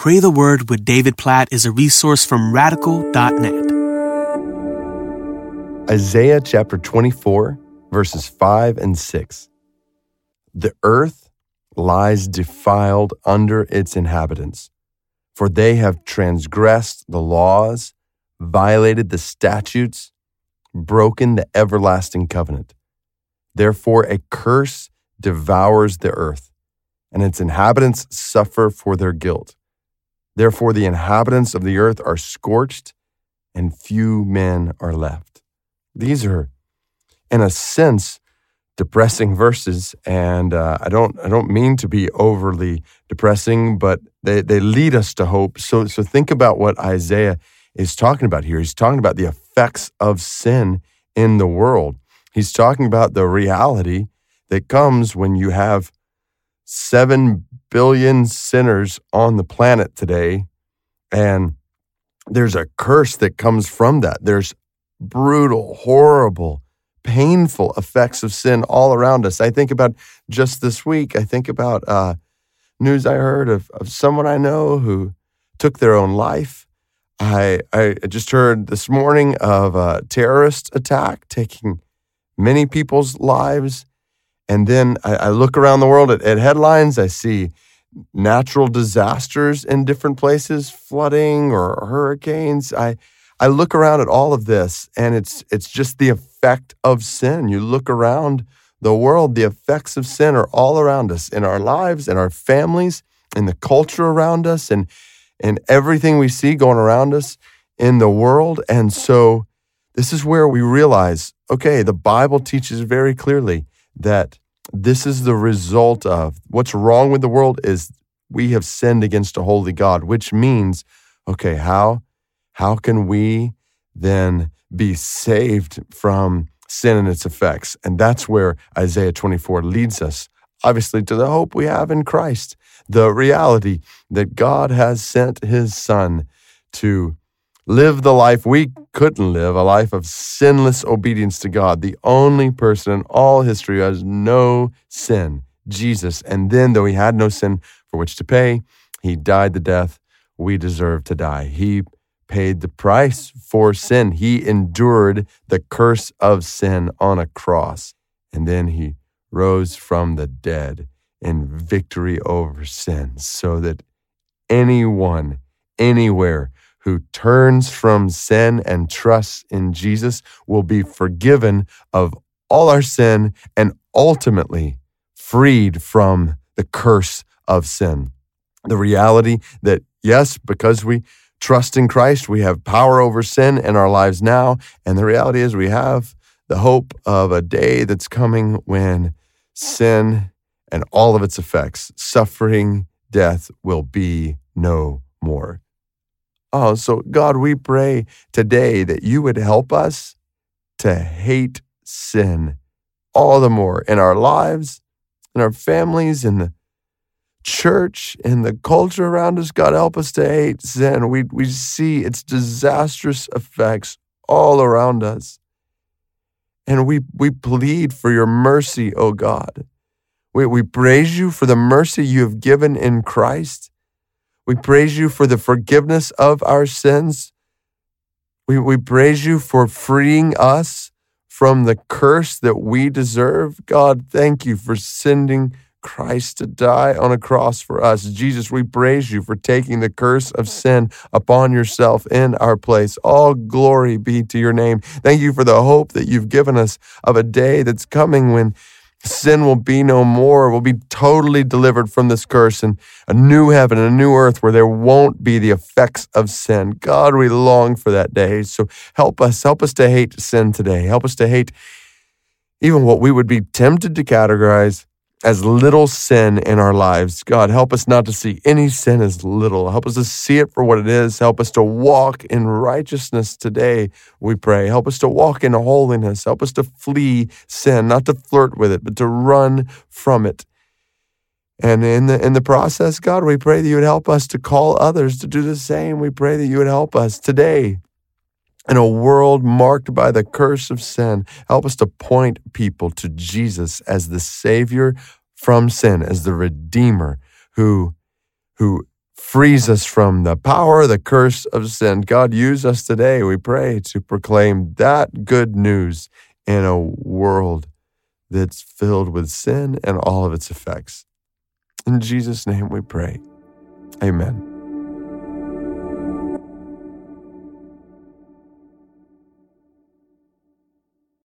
Pray the Word with David Platt is a resource from radical.net. Isaiah chapter 24, verses 5 and 6. The earth lies defiled under its inhabitants, for they have transgressed the laws, violated the statutes, broken the everlasting covenant. Therefore, a curse devours the earth, and its inhabitants suffer for their guilt. Therefore, the inhabitants of the earth are scorched, and few men are left. These are, in a sense, depressing verses, and uh, I don't I don't mean to be overly depressing, but they, they lead us to hope. So so think about what Isaiah is talking about here. He's talking about the effects of sin in the world. He's talking about the reality that comes when you have seven billion sinners on the planet today. And there's a curse that comes from that. There's brutal, horrible, painful effects of sin all around us. I think about just this week, I think about uh, news I heard of, of someone I know who took their own life. I, I just heard this morning of a terrorist attack taking many people's lives. And then I, I look around the world at, at headlines, I see natural disasters in different places, flooding or hurricanes. I I look around at all of this and it's it's just the effect of sin. You look around the world, the effects of sin are all around us in our lives, in our families, in the culture around us, and in everything we see going around us in the world. And so this is where we realize, okay, the Bible teaches very clearly that this is the result of what's wrong with the world is we have sinned against a holy God, which means, okay, how how can we then be saved from sin and its effects? And that's where Isaiah 24 leads us, obviously, to the hope we have in Christ, the reality that God has sent his son to live the life we couldn't live, a life of sinless obedience to God, the only person in all history who has no sin, Jesus. And then, though he had no sin for which to pay, he died the death we deserve to die. He paid the price for sin. He endured the curse of sin on a cross. And then he rose from the dead in victory over sin so that anyone, anywhere, who turns from sin and trusts in Jesus will be forgiven of all our sin and ultimately freed from the curse of sin. The reality that, yes, because we trust in Christ, we have power over sin in our lives now. And the reality is, we have the hope of a day that's coming when sin and all of its effects, suffering, death, will be no more. Oh, so God, we pray today that you would help us to hate sin all the more in our lives, in our families, in the church, in the culture around us. God, help us to hate sin. We, we see its disastrous effects all around us. And we, we plead for your mercy, O oh God. We, we praise you for the mercy you have given in Christ. We praise you for the forgiveness of our sins. We, we praise you for freeing us from the curse that we deserve. God, thank you for sending Christ to die on a cross for us. Jesus, we praise you for taking the curse of sin upon yourself in our place. All glory be to your name. Thank you for the hope that you've given us of a day that's coming when Sin will be no more. We'll be totally delivered from this curse and a new heaven and a new earth where there won't be the effects of sin. God, we long for that day. So help us. Help us to hate sin today. Help us to hate even what we would be tempted to categorize as little sin in our lives. God, help us not to see any sin as little. Help us to see it for what it is. Help us to walk in righteousness today, we pray. Help us to walk in holiness. Help us to flee sin, not to flirt with it, but to run from it. And in the in the process, God, we pray that you would help us to call others to do the same. We pray that you would help us today in a world marked by the curse of sin, help us to point people to Jesus as the Savior from sin, as the Redeemer who, who frees us from the power, the curse of sin. God, use us today, we pray, to proclaim that good news in a world that's filled with sin and all of its effects. In Jesus' name we pray. Amen.